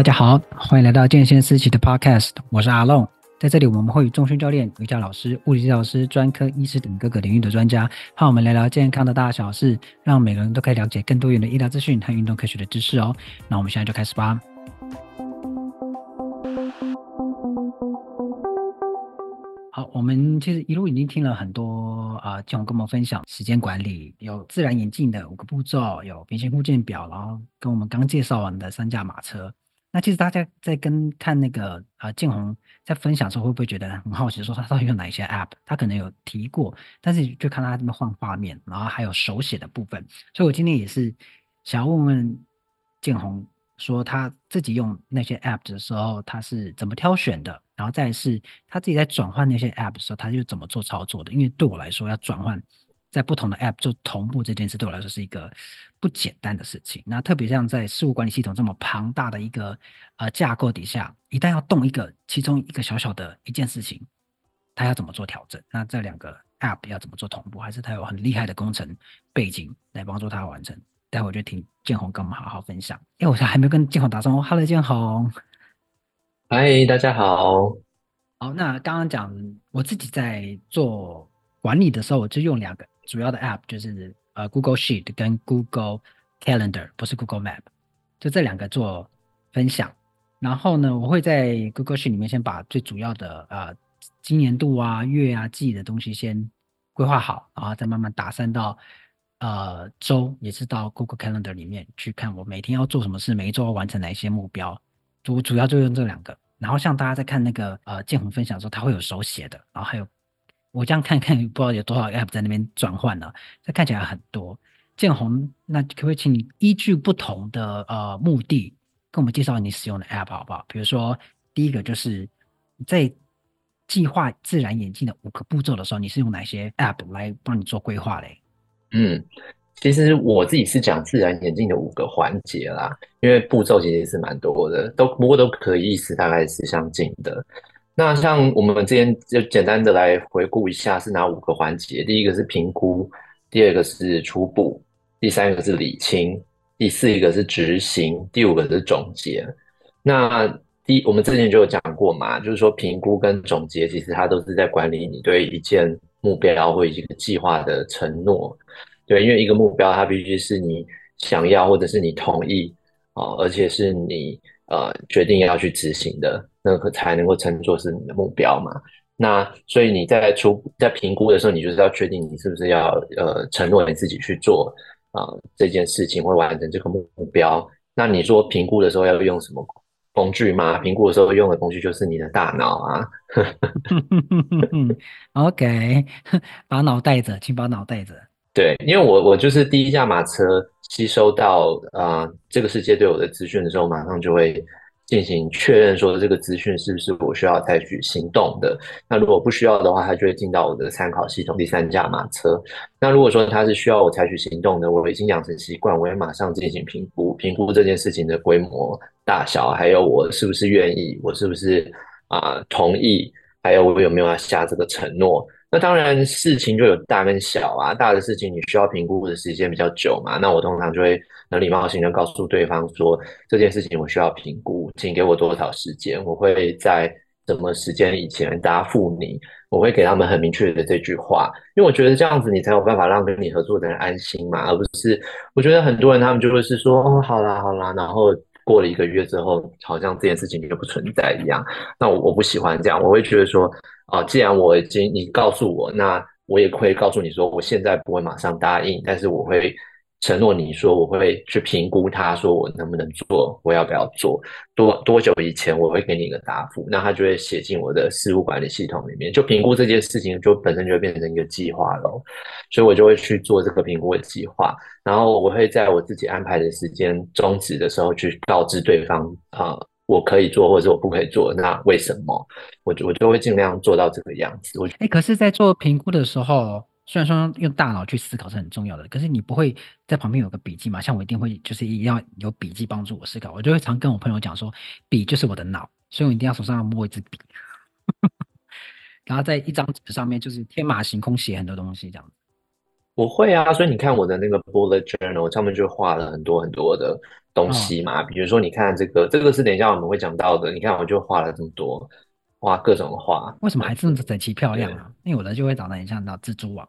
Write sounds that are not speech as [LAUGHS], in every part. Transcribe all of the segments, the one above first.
大家好，欢迎来到健先思齐的 Podcast，我是阿龙。在这里，我们会与重训教练、瑜伽老师、物理治疗师、专科医师等各个领域的专家，和我们聊聊健康的大小事，让每个人都可以了解更多元的医疗资讯和运动科学的知识哦。那我们现在就开始吧。好，我们其实一路已经听了很多啊，建宏跟我们分享时间管理，有自然演进的五个步骤，有平行复健表，然后跟我们刚介绍完的三驾马车。那其实大家在跟看那个啊，建宏在分享的时候，会不会觉得很好奇，说他到底有哪一些 App？他可能有提过，但是就看他这边换画面，然后还有手写的部分。所以我今天也是想要问问建宏，说他自己用那些 App 的时候，他是怎么挑选的？然后再是他自己在转换那些 App 的时候，他就怎么做操作的？因为对我来说，要转换。在不同的 App 做同步这件事，对我来说是一个不简单的事情。那特别像在事务管理系统这么庞大的一个呃架构底下，一旦要动一个其中一个小小的一件事情，它要怎么做调整？那这两个 App 要怎么做同步？还是它有很厉害的工程背景来帮助它完成？待会儿就听建宏跟我们好好分享。哎，我还没跟建宏打招呼，Hello，建宏。嗨，大家好。好，那刚刚讲我自己在做管理的时候，我就用两个。主要的 App 就是呃 Google Sheet 跟 Google Calendar，不是 Google Map，就这两个做分享。然后呢，我会在 Google Sheet 里面先把最主要的呃今年度啊、月啊、季的东西先规划好，然后再慢慢打散到呃周，也是到 Google Calendar 里面去看我每天要做什么事，每一周要完成哪一些目标。主主要就用这两个。然后像大家在看那个呃建宏分享的时候，他会有手写的，然后还有。我这样看看，不知道有多少 App 在那边转换了，这看起来很多。建宏，那可不可以请你依据不同的呃目的，跟我们介绍你使用的 App 好不好？比如说，第一个就是在计划自然演进的五个步骤的时候，你是用哪些 App 来帮你做规划嘞？嗯，其实我自己是讲自然演进的五个环节啦，因为步骤其实是蛮多的，都不过都可以意思大概是相近的。那像我们之前就简单的来回顾一下是哪五个环节？第一个是评估，第二个是初步，第三个是理清，第四一个是执行，第五个是总结。那第我们之前就有讲过嘛，就是说评估跟总结其实它都是在管理你对一件目标或一个计划的承诺。对，因为一个目标它必须是你想要或者是你同意啊，而且是你呃决定要去执行的。那个才能够称作是你的目标嘛？那所以你在初在评估的时候，你就是要确定你是不是要呃承诺你自己去做啊、呃、这件事情，会完成这个目标。那你说评估的时候要用什么工具吗？评估的时候用的工具就是你的大脑啊。[LAUGHS] [LAUGHS] OK，[LAUGHS] 把脑带着，请把脑带着。对，因为我我就是第一架马车吸收到啊、这个世界对我的资讯的时候，马上就会。进行确认，说这个资讯是不是我需要采取行动的？那如果不需要的话，它就会进到我的参考系统第三驾马车。那如果说它是需要我采取行动的，我已经养成习惯，我会马上进行评估，评估这件事情的规模大小，还有我是不是愿意，我是不是啊、同意，还有我有没有要下这个承诺。那当然，事情就有大跟小啊。大的事情你需要评估的时间比较久嘛，那我通常就会很礼貌性的告诉对方说，这件事情我需要评估，请给我多少时间，我会在什么时间以前答复你。我会给他们很明确的这句话，因为我觉得这样子你才有办法让跟你合作的人安心嘛，而不是我觉得很多人他们就会是说，哦，好啦好啦，然后过了一个月之后，好像这件事情就不存在一样。那我我不喜欢这样，我会觉得说。啊，既然我已经你告诉我，那我也会告诉你说，我现在不会马上答应，但是我会承诺你说，我会去评估他说我能不能做，我要不要做，多多久以前我会给你一个答复，那他就会写进我的事务管理系统里面，就评估这件事情就本身就会变成一个计划咯，所以我就会去做这个评估的计划，然后我会在我自己安排的时间终止的时候去告知对方啊。我可以做，或者我不可以做，那为什么？我就我就会尽量做到这个样子。我哎、可是，在做评估的时候，虽然说用大脑去思考是很重要的，可是你不会在旁边有个笔记嘛？像我一定会，就是一定要有笔记帮助我思考。我就会常跟我朋友讲说，笔就是我的脑，所以我一定要手上要摸一支笔，[LAUGHS] 然后在一张纸上面就是天马行空写很多东西这样子。我会啊，所以你看我的那个 bullet journal 上面就画了很多很多的东西嘛，哦、比如说你看这个，这个是等一下我们会讲到的，你看我就画了这么多，画各种画。为什么还这么整齐漂亮啊？对因为有的就会长得很像那蜘蛛网。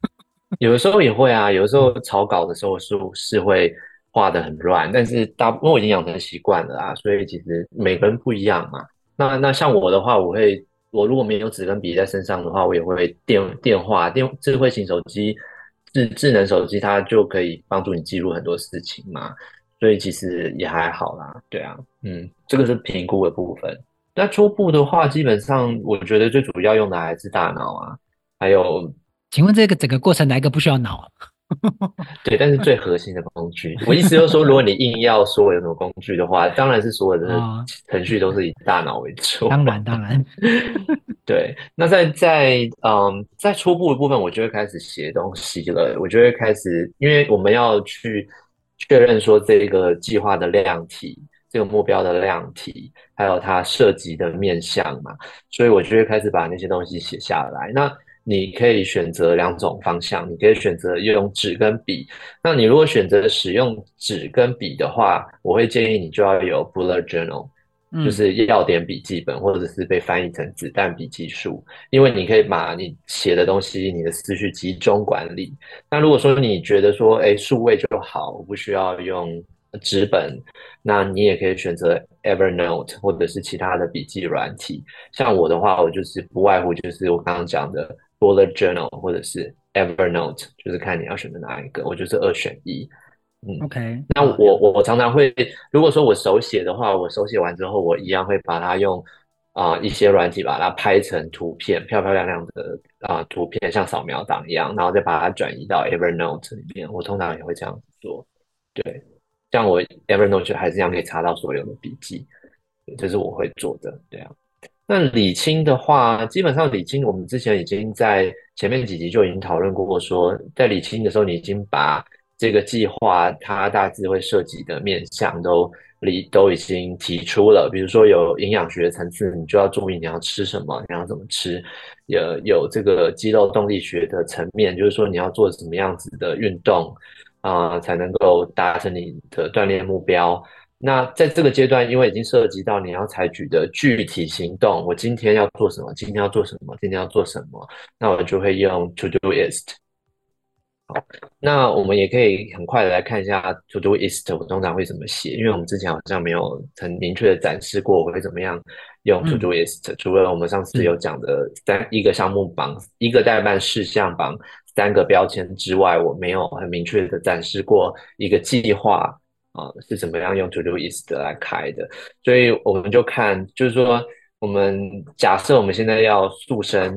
[LAUGHS] 有的时候也会啊，有的时候草稿的时候是是会画的很乱，但是大因为我已经养成习惯了啊，所以其实每个人不一样嘛。那那像我的话，我会我如果没有纸跟笔在身上的话，我也会电电话电智慧型手机智智能手机，它就可以帮助你记录很多事情嘛。所以其实也还好啦，对啊，嗯，这个是评估的部分。那初步的话，基本上我觉得最主要用的还是大脑啊，还有。请问这个整个过程哪一个不需要脑啊？[LAUGHS] 对，但是最核心的工具，我意思就是说，如果你硬要说有什么工具的话，当然是所有的程序都是以大脑为主。当然，当然。[LAUGHS] 对，那在在嗯，在初步的部分，我就会开始写东西了。我就会开始，因为我们要去确认说这个计划的量体，这个目标的量体，还有它涉及的面向嘛，所以我就会开始把那些东西写下来。那你可以选择两种方向，你可以选择用纸跟笔。那你如果选择使用纸跟笔的话，我会建议你就要有 bullet journal，就是要点笔记本，或者是被翻译成子弹笔记术，因为你可以把你写的东西、你的思绪集中管理。那如果说你觉得说，哎，数位就好，我不需要用纸本，那你也可以选择 Evernote 或者是其他的笔记软体。像我的话，我就是不外乎就是我刚刚讲的。Bullet Journal 或者是 Evernote，就是看你要选择哪一个，我就是二选一。嗯，OK。那我我我常常会，如果说我手写的话，我手写完之后，我一样会把它用啊、呃、一些软体把它拍成图片，漂漂亮亮的啊、呃、图片，像扫描档一样，然后再把它转移到 Evernote 里面。我通常也会这样做。对，像我 Evernote 还是一样可以查到所有的笔记，这是我会做的。对啊。那理清的话，基本上理清，我们之前已经在前面几集就已经讨论过，说在理清的时候，你已经把这个计划它大致会涉及的面向都理都已经提出了。比如说有营养学层次，你就要注意你要吃什么，你要怎么吃；有有这个肌肉动力学的层面，就是说你要做什么样子的运动啊，呃，才能够达成你的锻炼目标。那在这个阶段，因为已经涉及到你要采取的具体行动，我今天要做什么？今天要做什么？今天要做什么？那我就会用 Todoist。好，那我们也可以很快的来看一下 Todoist，我通常会怎么写，因为我们之前好像没有很明确的展示过我会怎么样用 Todoist，嗯。除了我们上次有讲的三一个项目榜，一个代办事项榜，三个标签之外，我没有很明确的展示过一个计划。啊，是怎么样用 Todoist 来开的？所以我们就看，就是说，我们假设我们现在要塑身，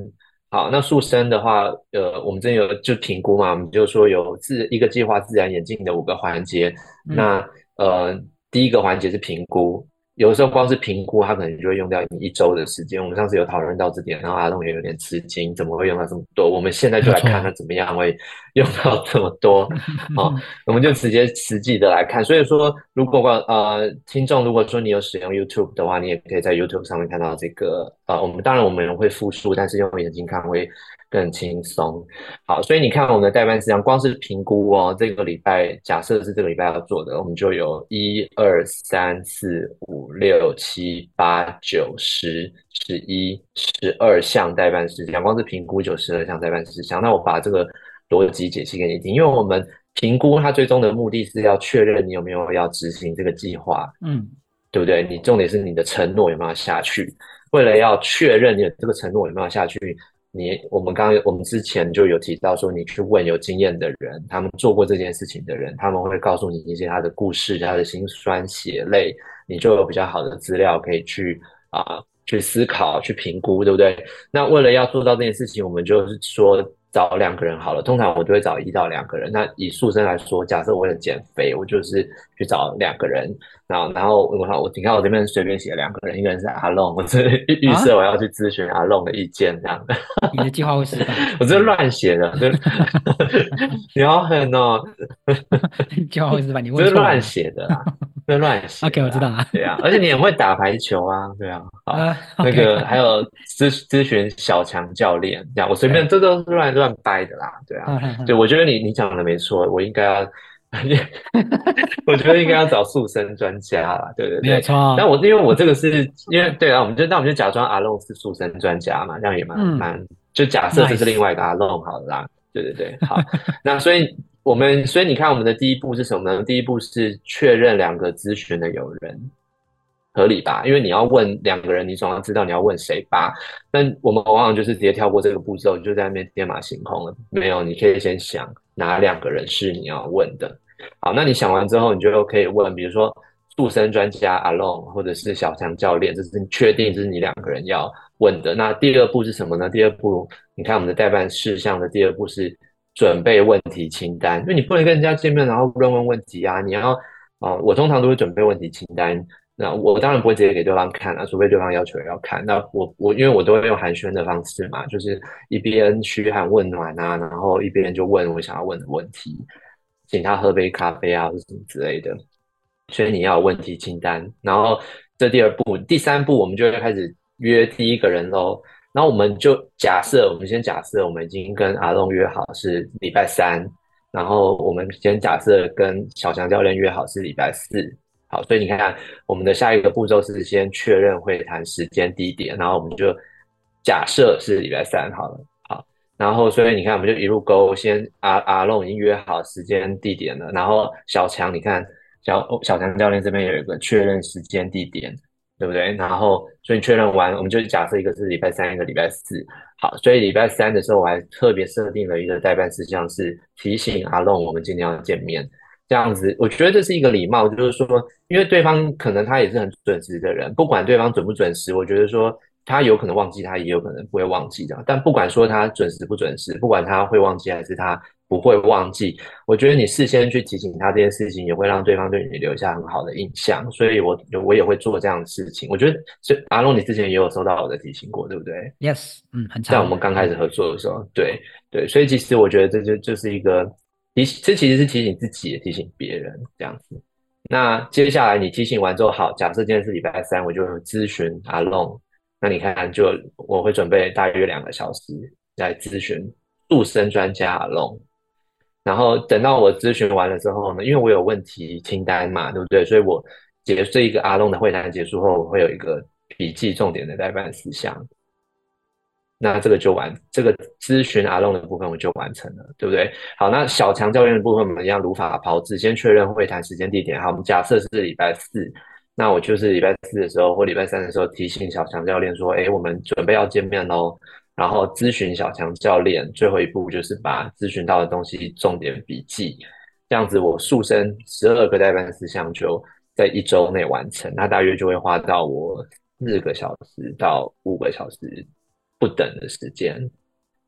好，那塑身的话，呃，我们这边有就评估嘛，我们就说有自一个计划自然演进的五个环节，嗯、那呃，第一个环节是评估。有的时候光是评估，他可能就会用掉你一周的时间。我们上次有讨论到这点，然后阿东也有点吃惊，怎么会用到这么多？我们现在就来看他怎么样会 [LAUGHS] 用到这么多。[LAUGHS] 好，我们就直接实际的来看。所以说，如果呃听众如果说你有使用 YouTube 的话，你也可以在 YouTube 上面看到这个。呃，我们当然我们会复述，但是用眼睛看会。更轻松，好，所以你看我们的代办事项，光是评估哦，这个礼拜假设是这个礼拜要做的，我们就有一二三四五六七八九十十一十二项代办事项，光是评估就十二项代办事项。那我把这个逻辑解析给你听，因为我们评估它最终的目的是要确认你有没有要执行这个计划，嗯，对不对？你重点是你的承诺有没有下去？为了要确认你的这个承诺有没有下去。你我们刚刚我们之前就有提到说，你去问有经验的人，他们做过这件事情的人，他们会告诉你一些他的故事，他的辛酸血泪，你就有比较好的资料可以去啊、去思考去评估，对不对？那为了要做到这件事情，我们就是说。找两个人好了，通常我就会找一到两个人。那以塑身来说，假设我为了减肥，我就是去找两个人。然后，然后我看我你看我这边随便写两个人，一个人是阿龙，我是预设我要去咨询阿龙的意见这样的。你的计划会失败？[LAUGHS] 我这是乱写的，就 [LAUGHS] 你好狠哦！计划会失败？你这是乱写的能乱写。OK，我知道啊。对啊，而且你也会打排球啊，对啊。好，啊 okay, 那个还有咨咨询小强教练，这样我随便这都是乱乱掰的啦，对啊。对，我觉得你你讲的没错，我应该要，[LAUGHS] 我觉得应该要找塑身专家啦，对对对，没错。但我因为我这个是因为对啊，我们就那我们就假装阿龙是塑身专家嘛，这样也蛮蛮、嗯，就假设这是另外一个阿龙好了啦。对对对，好。[LAUGHS] 那所以我们所以你看，我们的第一步是什么呢？第一步是确认两个咨询的友人，合理吧？因为你要问两个人，你总要知道你要问谁吧？但我们往往就是直接跳过这个步骤，你就在那边天马行空了。没有，你可以先想哪两个人是你要问的。好，那你想完之后，你就可以问，比如说塑身专家 Alone，或者是小强教练，这是你确定这是你两个人要问的。那第二步是什么呢？第二步，你看我们的代办事项的第二步是准备问题清单，因为你不能跟人家见面然后乱问问题啊，你要啊、我通常都会准备问题清单。那我当然不会直接给对方看啊，除非对方要求要看。那我我因为我都会用寒暄的方式嘛，就是一边嘘寒问暖啊，然后一边就问我想要问的问题。请他喝杯咖啡啊，或什么之类的。所以你要有问题清单，然后这第二步、第三步，我们就会开始约第一个人喽。然后我们就假设，我们先假设我们已经跟阿龙约好是礼拜三，然后我们先假设跟小强教练约好是礼拜四。好，所以你看看，我们的下一个步骤是先确认会谈时间地点，然后我们就假设是礼拜三好了。好然后，所以你看，我们就一路勾，先阿阿龙已经约好时间地点了。然后小强，你看小小强教练这边有一个确认时间地点，对不对？然后，所以确认完，我们就假设一个是礼拜三，一个礼拜四。好，所以礼拜三的时候，我还特别设定了一个代办事项，是提醒阿龙我们今天要见面。这样子，我觉得这是一个礼貌，就是说，因为对方可能他也是很准时的人，不管对方准不准时，我觉得说。他有可能忘记，他也有可能不会忘记的。但不管说他准时不准时，不管他会忘记还是他不会忘记，我觉得你事先去提醒他这件事情，也会让对方对你留下很好的印象。所以我我也会做这样的事情。我觉得，所以阿龙，你之前也有收到我的提醒过，对不对？Yes，嗯，很在我们刚开始合作的时候，对对，所以其实我觉得这就就是一个提醒，这其实是提醒自己，也提醒别人这样子。那接下来你提醒完之后，好，假设今天是礼拜三，我就咨询阿龙。那你看，就我会准备大约两个小时来咨询塑身专家阿龙，然后等到我咨询完了之后呢，因为我有问题清单嘛，对不对？所以我结束这一个阿龙的会谈结束后，我会有一个笔记重点的待办事项。那这个就完，这个咨询阿龙的部分我就完成了，对不对？好，那小强教练的部分我们一样如法炮制，先确认会谈时间地点。好，我们假设是礼拜四。那我就是礼拜四的时候或礼拜三的时候提醒小强教练说：“哎，我们准备要见面喽。”然后咨询小强教练，最后一步就是把咨询到的东西重点笔记，这样子我塑身十二个代办事项就在一周内完成。那大约就会花到我四个小时到五个小时不等的时间。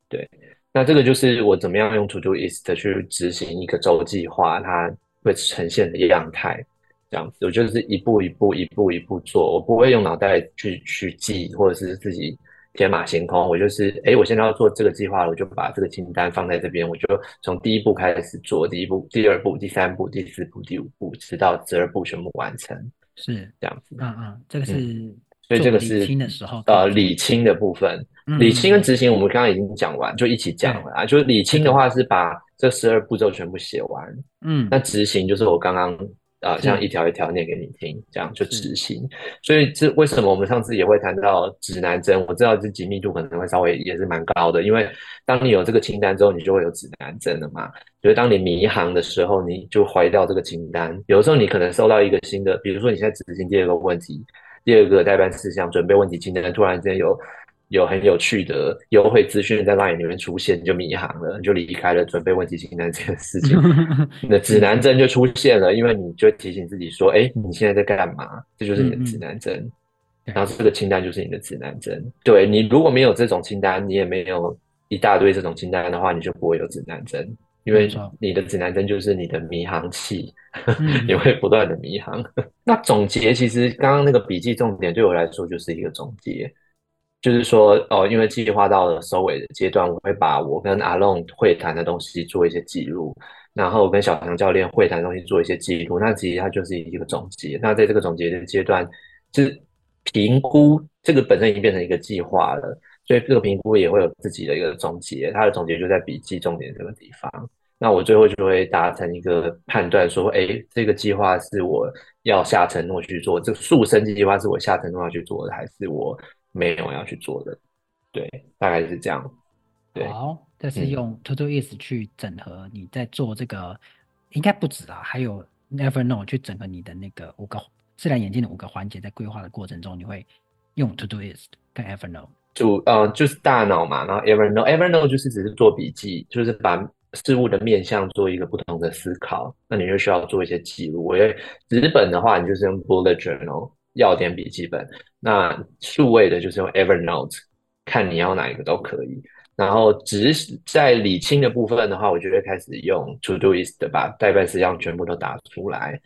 对，那这个就是我怎么样用 Todoist 去执行一个周计划，它会呈现的样态。这样子，我就是一步一步、一步一步做，我不会用脑袋去去记，或者是自己天马行空。我就是，哎、欸，我现在要做这个计划了，我就把这个清单放在这边，我就从第一步开始做，第一步、第二步、第三步、第四步、第五步，直到十二步全部完成。是这样子，嗯嗯，这个是，所以这个是理清的时候，呃，理清的部分，理清跟执行我们刚刚已经讲完，就一起讲了啊。就是理清的话是把这十二步骤全部写完，嗯，那执行就是我刚刚。啊，像一条一条念给你听，这样就执行。所以这为什么我们上次也会谈到指南针？我知道这紧密度可能会稍微也是蛮高的，因为当你有这个清单之后，你就会有指南针了嘛。就是当你迷航的时候，你就怀掉这个清单。有的时候你可能收到一个新的，比如说你现在执行第二个问题，第二个待办事项，准备问题清单，突然间有。有很有趣的优惠资讯在 LINE 里面出现，你就迷航了，你就离开了准备问题清单这件事情，[LAUGHS] 你的指南针就出现了，因为你就提醒自己说：“哎，你现在在干嘛？”这就是你的指南针，然后这个清单就是你的指南针。对，你如果没有这种清单，你也没有一大堆这种清单的话，你就不会有指南针，因为你的指南针就是你的迷航器，[LAUGHS] 你会不断的迷航。[LAUGHS] 那总结其实刚刚那个笔记重点对我来说就是一个总结。就是说哦，因为计划到了收尾的阶段，我会把我跟阿龙会谈的东西做一些记录，然后跟小强教练会谈的东西做一些记录。那其实它就是一个总结。那在这个总结的阶段，就是评估这个本身已经变成一个计划了，所以这个评估也会有自己的一个总结。它的总结就在笔记重点这个地方。那我最后就会达成一个判断，说，哎，这个计划是我要下承诺去做，这个塑身计划是我下承诺要去做的，还是我没有要去做的？对，大概是这样。对，好，这是用 Todoist 去整合你在做这个，嗯、应该不止啊，还有 Evernote 去整合你的那个五个自然演进的五个环节，在规划的过程中，你会用 Todoist 跟 Evernote。就呃，就是大脑嘛，然后 Evernote，Evernote 就是只是做笔记，就是把。事物的面向做一个不同的思考，那你就需要做一些记录。因为纸本的话，你就是用 bullet journal 要点笔记本；那数位的，就是用 Evernote，看你要哪一个都可以。然后只是在理清的部分的话，我就会开始用 Todoist 把代办事项全部都打出来。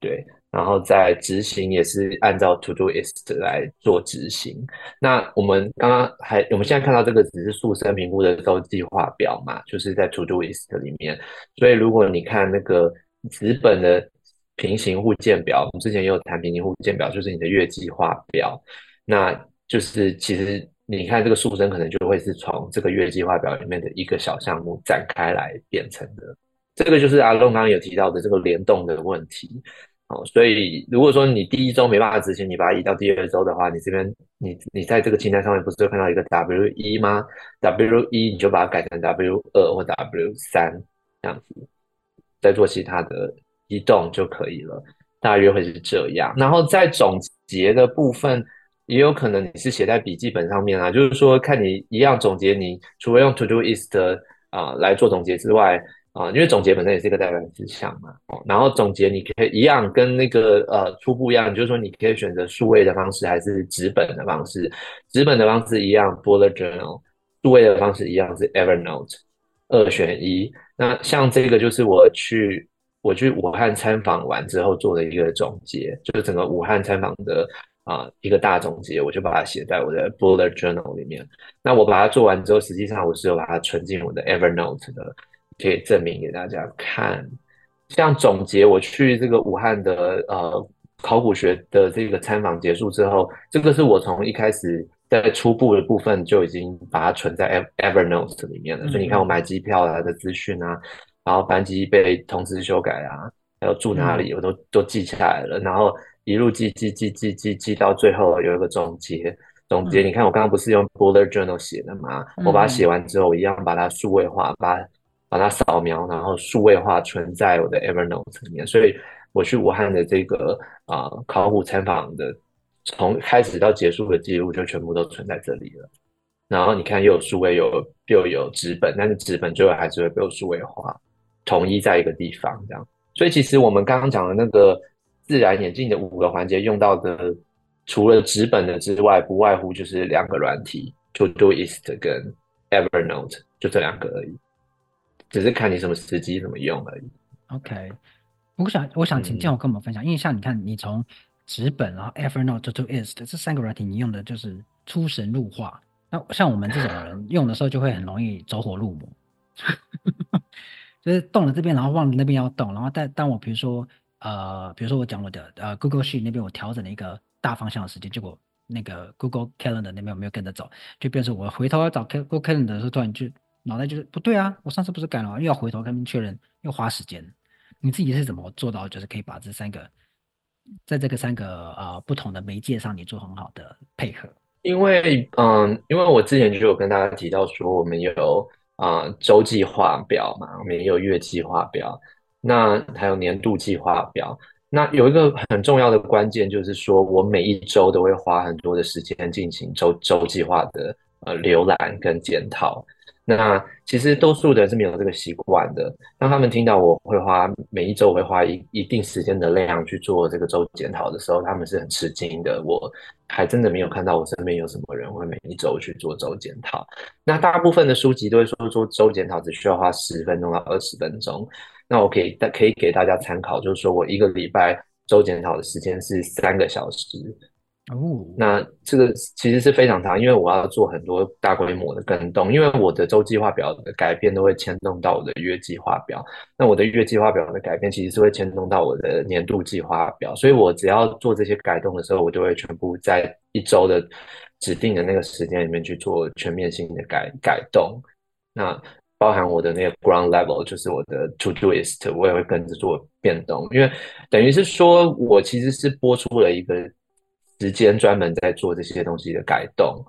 对。然后在执行也是按照 Todoist 来做执行。那我们刚刚还，我们现在看到这个只是塑身评估的周计划表嘛，就是在 Todoist 里面。所以如果你看那个纸本的平行互鉴表，我们之前也有谈平行互鉴表，就是你的月计划表。那就是其实你看这个塑身可能就会是从这个月计划表里面的一个小项目展开来变成的。这个就是阿龙刚刚有提到的这个联动的问题。哦，所以如果说你第一周没办法执行，你把它移到第二周的话，你这边你你在这个清单上面不是会看到一个 W 一吗？W 一你就把它改成 W 二或 W 三这样子，再做其他的移动就可以了，大约会是这样。然后在总结的部分，也有可能你是写在笔记本上面啊，就是说看你一样总结，你除了用 Todoist 啊、来做总结之外。啊，因为总结本身也是一个待办事项嘛，然后总结你可以一样跟那个呃初步一样，就是说你可以选择数位的方式还是纸本的方式，纸本的方式一样 bullet journal，数位的方式一样是 Evernote，二选一。那像这个就是我去我去武汉参访完之后做的一个总结，就是整个武汉参访的啊、呃、一个大总结，我就把它写在我的 bullet journal 里面。那我把它做完之后，实际上我是有把它存进我的 Evernote 的。可以证明给大家看，像总结我去这个武汉的呃考古学的这个参访结束之后，这个是我从一开始在初步的部分就已经把它存在 Evernote 里面了。嗯、所以你看我买机票啊的资讯啊，然后班机被通知修改啊，还有住哪里，我都、嗯、都记下来了。然后一路记记记记记记到最后有一个总结，总结、嗯、你看我刚刚不是用 Bullet Journal 写的吗？嗯、我把它写完之后，我一样把它数位化，把。把它扫描，然后数位化存在我的 Evernote 里面。所以我去武汉的这个啊、呃、考古参访的，从开始到结束的记录就全部都存在这里了。然后你看，又有数位，有又有纸本，但是纸本最后还是会被我数位化，统一在一个地方这样。所以其实我们刚刚讲的那个自然演进的五个环节用到的，除了纸本的之外，不外乎就是两个软体，Todoist 跟 Evernote，就这两个而已。只是看你什么时机怎么用而已。OK，我想我想请建宏跟我们分享，嗯、因为像你看，你从纸本然后 Evernote Todoist 这三个软体，你用的就是出神入化。那像我们这种人 [LAUGHS] 用的时候，就会很容易走火入魔，就是动了这边，然后忘了那边要动。然后但当我比如说呃，比如说我讲我的呃 Google Sheet 那边，我调整了一个大方向的时间，结果那个 Google Calendar 那边我没有跟着走，就变成我回头要找 Google Calendar 的时候，突然就。脑袋就是不对啊！我上次不是改了，又要回头跟他们确认，又花时间。你自己是怎么做到，就是可以把这三个，在这个三个呃不同的媒介上，你做很好的配合？因为嗯，因为我之前就有跟大家提到说，我们有啊周计划表嘛，我们也有月计划表，那还有年度计划表。那有一个很重要的关键，就是说我每一周都会花很多的时间进行周周计划的呃浏览跟检讨。那其实多数的人是没有这个习惯的。当他们听到我会花每一周我会花一一定时间的量去做这个周检讨的时候，他们是很吃惊的。我还真的没有看到我身边有什么人会每一周去做周检讨。那大部分的书籍都会说做周检讨只需要花十分钟到二十分钟。那我可以可以给大家参考，就是说我一个礼拜周检讨的时间是三个小时。哦，那这个其实是非常长，因为我要做很多大规模的更动，因为我的周计划表的改变都会牵动到我的月计划表，那我的月计划表的改变其实是会牵动到我的年度计划表，所以我只要做这些改动的时候，我就会全部在一周的指定的那个时间里面去做全面性的改改动，那包含我的那个 ground level，就是我的 to do list，我也会跟着做变动，因为等于是说我其实是播出了一个。时间专门在做这些东西的改动。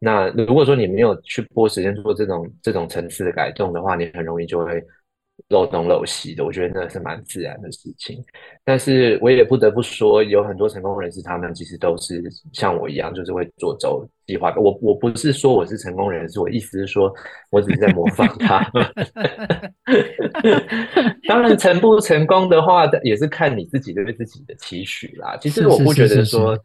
那如果说你没有去拨时间做这种这种层次的改动的话，你很容易就会漏东漏西的。我觉得那是蛮自然的事情。但是我也不得不说，有很多成功人士，他们其实都是像我一样，就是会做周计划。我我不是说我是成功人士，我意思是说我只是在模仿他。[LAUGHS] 当然，成不成功的话，也是看你自己对自己的期许啦。其实我不觉得说。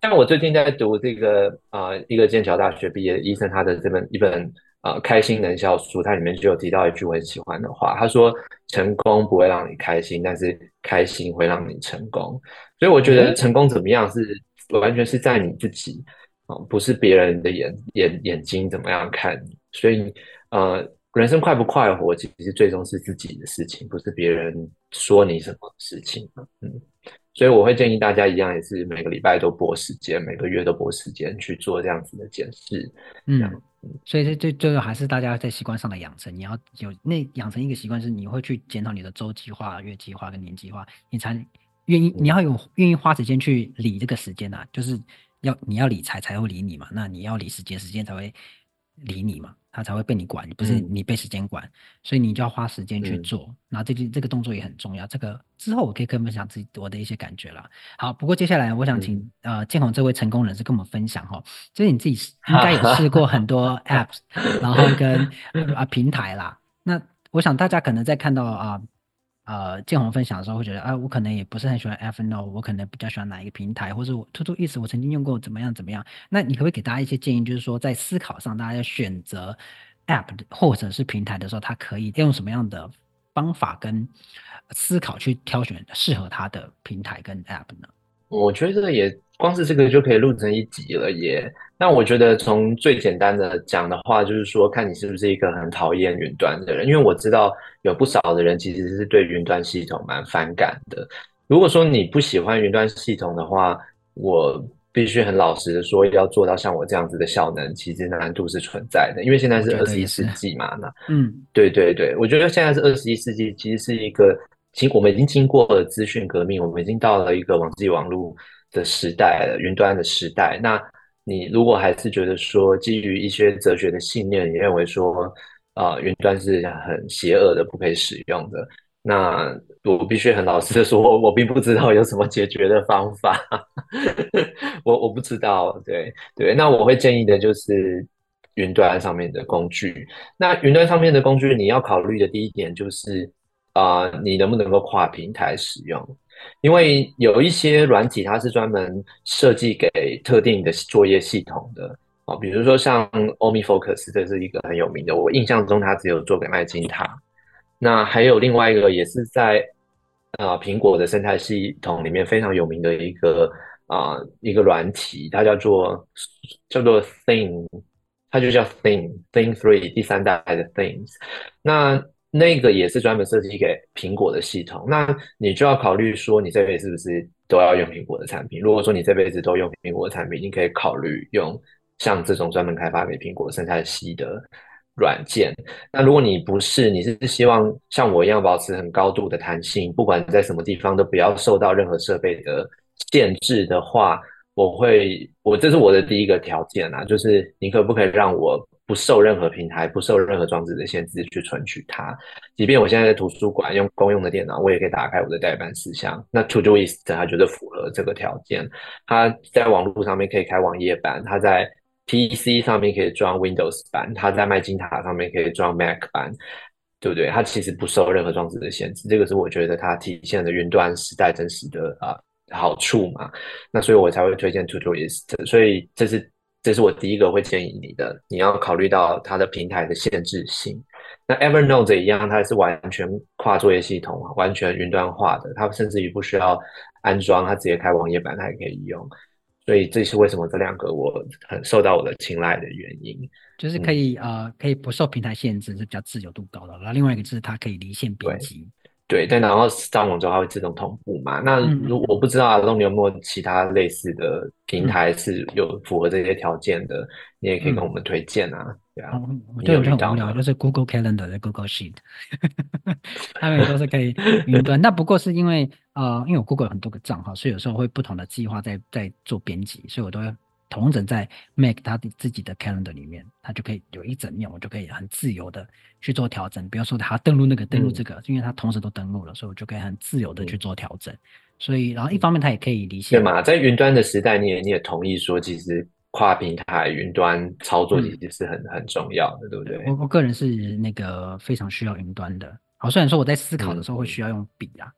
像我最近在读这个啊、呃，一个剑桥大学毕业的医生，他的这本一本啊、呃《开心能效书》，它里面就有提到一句我很喜欢的话，他说：“成功不会让你开心，但是开心会让你成功。”所以我觉得成功怎么样是完全是在你自己啊、呃，不是别人的眼眼眼睛怎么样看你。所以呃，人生快不快活，其实最终是自己的事情，不是别人说你什么事情。嗯。所以我会建议大家一样，也是每个礼拜都拨时间，每个月都拨时间去做这样子的检视。嗯，所以这最最后还是大家在习惯上的养成，你要有那养成一个习惯，是你会去检讨你的周计划、月计划跟年计划，你才愿意，你要有愿意花时间去理这个时间呐、啊，就是要你要理财才会理你嘛，那你要理时间，时间才会理你嘛。他才会被你管，不是你被时间管，嗯、所以你就要花时间去做。那、嗯、这件这个动作也很重要。这个之后我可以跟分享自己我的一些感觉了。好，不过接下来我想请、嗯、呃建宏这位成功人士跟我们分享哈，就是你自己 [LAUGHS] 应该有试过很多 apps，然后跟啊 [LAUGHS] 平台啦。那我想大家可能在看到啊。呃呃，建宏分享的时候会觉得，啊，我可能也不是很喜欢 F No，我可能比较喜欢哪一个平台，或者我突出意思我曾经用过怎么样怎么样。那你可不可以给大家一些建议，就是说在思考上，大家要选择 App 或者是平台的时候，它可以用什么样的方法跟思考去挑选适合它的平台跟 App 呢？我觉得也光是这个就可以录成一集了耶。那我觉得从最简单的讲的话，就是说看你是不是一个很讨厌云端的人，因为我知道有不少的人其实是对云端系统蛮反感的。如果说你不喜欢云端系统的话，我必须很老实的说，要做到像我这样子的效能，其实难度是存在的。因为现在是二十一世纪嘛，那嗯，对对对，我觉得现在是二十一世纪，其实是一个。其我们已经经过了资讯革命，我们已经到了一个网际网络的时代了，云端的时代。那你如果还是觉得说，基于一些哲学的信念，你认为说，啊、呃，云端是很邪恶的，不可以使用的，那我必须很老实的说，我并不知道有什么解决的方法，[LAUGHS] 我我不知道，对对。那我会建议的就是云端上面的工具。那云端上面的工具，你要考虑的第一点就是。啊、你能不能够跨平台使用？因为有一些软体它是专门设计给特定的作业系统的啊、比如说像 OmniFocus，这是一个很有名的。我印象中它只有做给麦金塔。那还有另外一个也是在啊、苹果的生态系统里面非常有名的一个啊、一个软体，它叫做叫做 Thing，它就叫 Thing Thing Three 第三代的 Things。那那个也是专门设计给苹果的系统，那你就要考虑说，你这辈子是不是都要用苹果的产品？如果说你这辈子都用苹果的产品，你可以考虑用像这种专门开发给苹果生态系的软件。那如果你不是，你是希望像我一样保持很高度的弹性，不管在什么地方都不要受到任何设备的限制的话，我会，我这是我的第一个条件啊，就是你可不可以让我。不受任何平台、不受任何装置的限制去存取它，即便我现在在图书馆用公用的电脑，我也可以打开我的代办事项。那 Todoist 它绝对符合这个条件，它在网络上面可以开网页版，它在 PC 上面可以装 Windows 版，它在麦金塔上面可以装 Mac 版，对不对？它其实不受任何装置的限制，这个是我觉得它体现的云端时代真实的啊好处嘛。那所以我才会推荐 Todoist，所以这是。这是我第一个会建议你的，你要考虑到它的平台的限制性。那 Evernote 一样，它是完全跨作业系统，完全云端化的，它甚至于不需要安装，它直接开网页版它也可以用。所以这是为什么这两个我很受到我的青睐的原因，就是可以、嗯、呃可以不受平台限制，是比较自由度高的。然后另外一个就是它可以离线编辑。对，但然后上网之后它会自动同步嘛？那如我不知道阿东你有没有其他类似的平台是有符合这些条件的，嗯、你也可以跟我们推荐啊。嗯、对啊，我觉得很无聊，就是 Google Calendar 的 Google Sheet，[LAUGHS] 他们也都是可以云端。那不过是因为呃，因为我 Google 有很多个账号，所以有时候会不同的计划在在做编辑，所以我都会。同整在 Mac 它的自己的 Calendar 里面，它就可以有一整面，我就可以很自由的去做调整。比如说，它登录那个，登录这个，嗯、因为它同时都登录了，所以我就可以很自由的去做调整。嗯、所以，然后一方面它也可以离线。对嘛，在云端的时代，你也你也同意说，其实跨平台云端操作其实是很、嗯、很重要的，对不对？我我个人是那个非常需要云端的。好，虽然说我在思考的时候会需要用笔啊。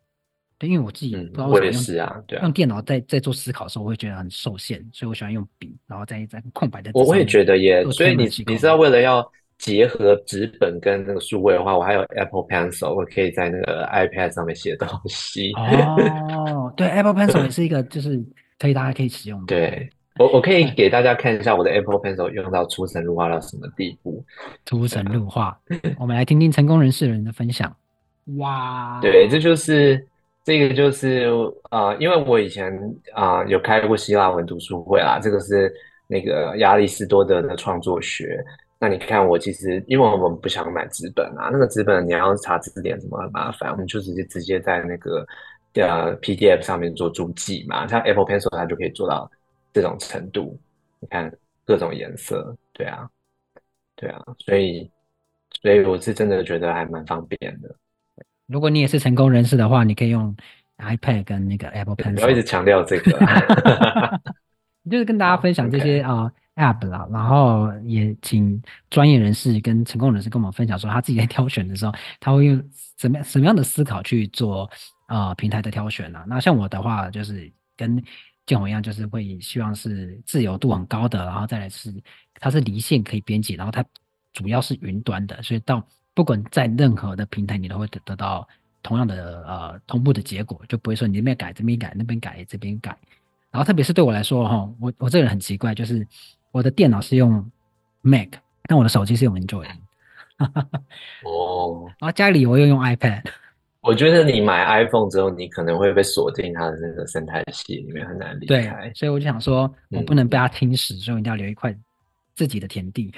因为我自己不知道为什么用、嗯、是啊，对啊，用电脑在在做思考的时候，我会觉得很受限，所以我喜欢用笔，然后在在空白的。我我也觉得耶，所以你你知道，为了要结合纸本跟那个数位的话，我还有 Apple Pencil，我可以在那个 iPad 上面写东西。哦，[LAUGHS] 对，Apple Pencil 也是一个，就是可以大家可以使用的。对，我我可以给大家看一下我的 Apple Pencil 用到出神入化到什么地步。出神入化，我们来听听成功人士的人的分享。哇，[LAUGHS] 对，这就是。这个就是啊、呃，因为我以前啊、有开过希腊文读书会啦，这个是那个亚里士多德的创作学。那你看我其实，因为我们不想买纸本啊，那个纸本你要查字典什么很麻烦，我们就直接直接在那个呃 PDF 上面做注记嘛。像 Apple Pencil 它就可以做到这种程度，你看各种颜色，对啊，对啊，所以所以我是真的觉得还蛮方便的。如果你也是成功人士的话，你可以用 iPad 跟那个 Apple Pencil。不要一直强调这个，[LAUGHS] 就是跟大家分享这些啊 App 啦。然后也请专业人士跟成功人士跟我们分享说，他自己在挑选的时候，他会用什么什么样的思考去做啊、呃、平台的挑选呢？那像我的话，就是跟建宏一样，就是会希望是自由度很高的，然后再来是它是离线可以编辑，然后它主要是云端的，所以到。不管在任何的平台，你都会得得到同样的呃同步的结果，就不会说你那边改这边改，那边改这边改。然后特别是对我来说哈，我我这个人很奇怪，就是我的电脑是用 Mac，但我的手机是用 Android。[LAUGHS] 哦，然后家里我又用 iPad。我觉得你买 iPhone 之后，你可能会被锁定它的那个生态系里面，很难离开。对，所以我就想说，我不能被它侵蚀，嗯、所以我一定要留一块自己的田地。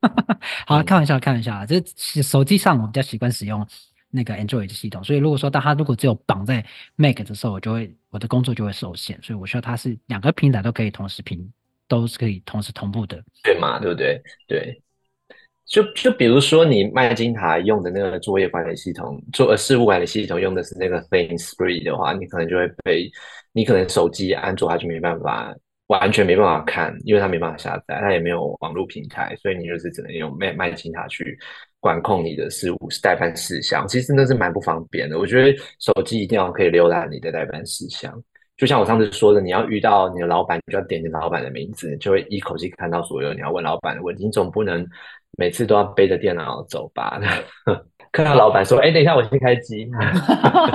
[LAUGHS] 好，开玩笑，开玩笑啊！这手机上我比较习惯使用那个 Android 系统，所以如果说当它如果只有绑在 Mac 的时候，我就会我的工作就会受限，所以我需要它是两个平台都可以同时平，都是可以同时同步的，对嘛？对不对？对，就就比如说你麦金塔用的那个作业管理系统，做事务管理系统用的是那个 ThinkScript 的话，你可能就会被你可能手机安卓它就没办法。完全没办法看，因为它没办法下载，它也没有网络平台，所以你就是只能用麦麦金塔去管控你的事务待办事项。其实那是蛮不方便的。我觉得手机一定要可以浏览你的待办事项。就像我上次说的，你要遇到你的老板，你就要点你老板的名字，就会一口气看到所有你要问老板的问题。你总不能每次都要背着电脑走吧？[LAUGHS] 看到老板说：“哎、等一下，我先开机。[LAUGHS] ”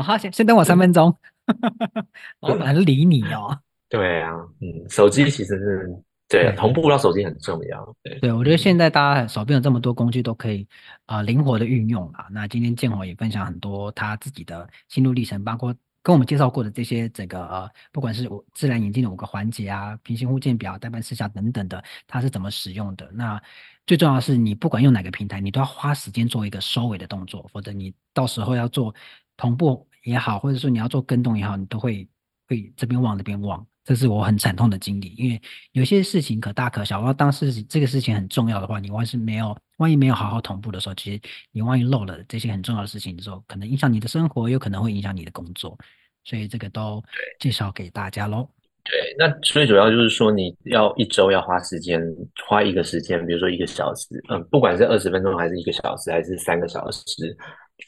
好，先先等我三分钟。[LAUGHS] 老板理你哦。对啊，嗯，手机其实是对，对同步到手机很重要。对，对我觉得现在大家手边有这么多工具，都可以啊、呃、灵活的运用啊。那今天建宏也分享很多他自己的心路历程，包括跟我们介绍过的这些整个呃，不管是我自然引进的五个环节啊，平行互鉴表、代办事项等等的，它是怎么使用的。那最重要的是，你不管用哪个平台，你都要花时间做一个收尾的动作，否则你到时候要做同步也好，或者说你要做跟动也好，你都会会这边忘那边忘。这是我很惨痛的经历，因为有些事情可大可小。然后当时这个事情很重要的话，你万是没有，万一没有好好同步的时候，其实你万一漏了这些很重要的事情的时候，可能影响你的生活，有可能会影响你的工作。所以这个都介绍给大家喽。对，那最主要就是说，你要一周要花时间，花一个时间，比如说一个小时，嗯，不管是二十分钟，还是一个小时，还是三个小时。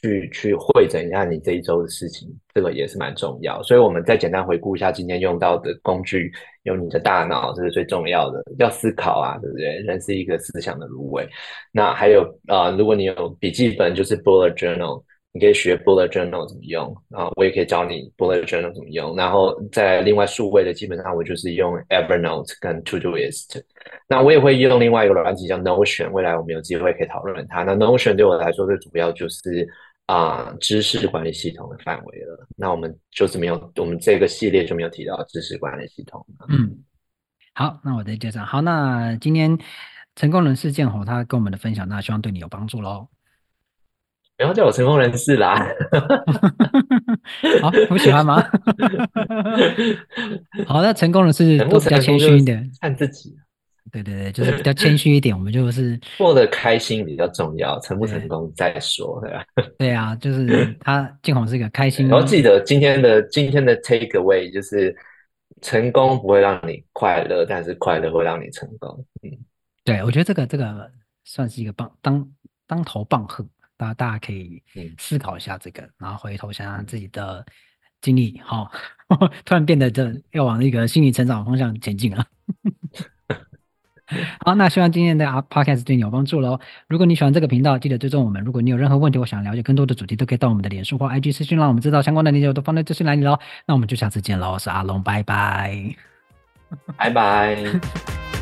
去去会诊一下你这一周的事情，这个也是蛮重要。所以，我们再简单回顾一下今天用到的工具，有你的大脑，这是最重要的，要思考啊，对不对？人是一个思想的芦苇。那还有啊、如果你有笔记本，就是 bullet journal，你可以学 Bullet Journal 怎么用啊，我也可以教你 Bullet Journal 怎么用。然后在另外数位的，基本上我就是用 Evernote 跟 Todoist。那我也会用另外一个软体叫 Notion，未来我们有机会可以讨论它。那 Notion 对我来说最主要就是啊、知识管理系统的范围了。那我们就是没有，我们这个系列就没有提到知识管理系统。嗯，好，那我再介绍。好，那今天成功人士建宏他跟我们的分享，那希望对你有帮助喽。不要叫我成功人士啦！[LAUGHS] 好，不喜欢吗？[LAUGHS] 好，那成功人士都比较谦虚一点，看自己。对对对，就是比较谦虚一点，我们就是过得开心比较重要，成不成功再说，对吧？对啊，就是他建宏是一个开心。然后记得今天的今天的 take away 就是，成功不会让你快乐，但是快乐会让你成功。嗯，对，我觉得这个这个算是一个棒当当头棒喝。大家大家可以思考一下这个，嗯、然后回头想想自己的经历，好、哦，[LAUGHS] 突然变得这要往那个心理成长方向前进了。[LAUGHS] 好，那希望今天的 Podcast 对你有帮助喽。如果你喜欢这个频道，记得追踪我们。如果你有任何问题，我想了解更多的主题，都可以到我们的脸书或 IG 私讯，让我们知道相关的内容都放在资讯栏里喽。那我们就下次见喽，我是阿龙，拜拜，拜拜。[LAUGHS]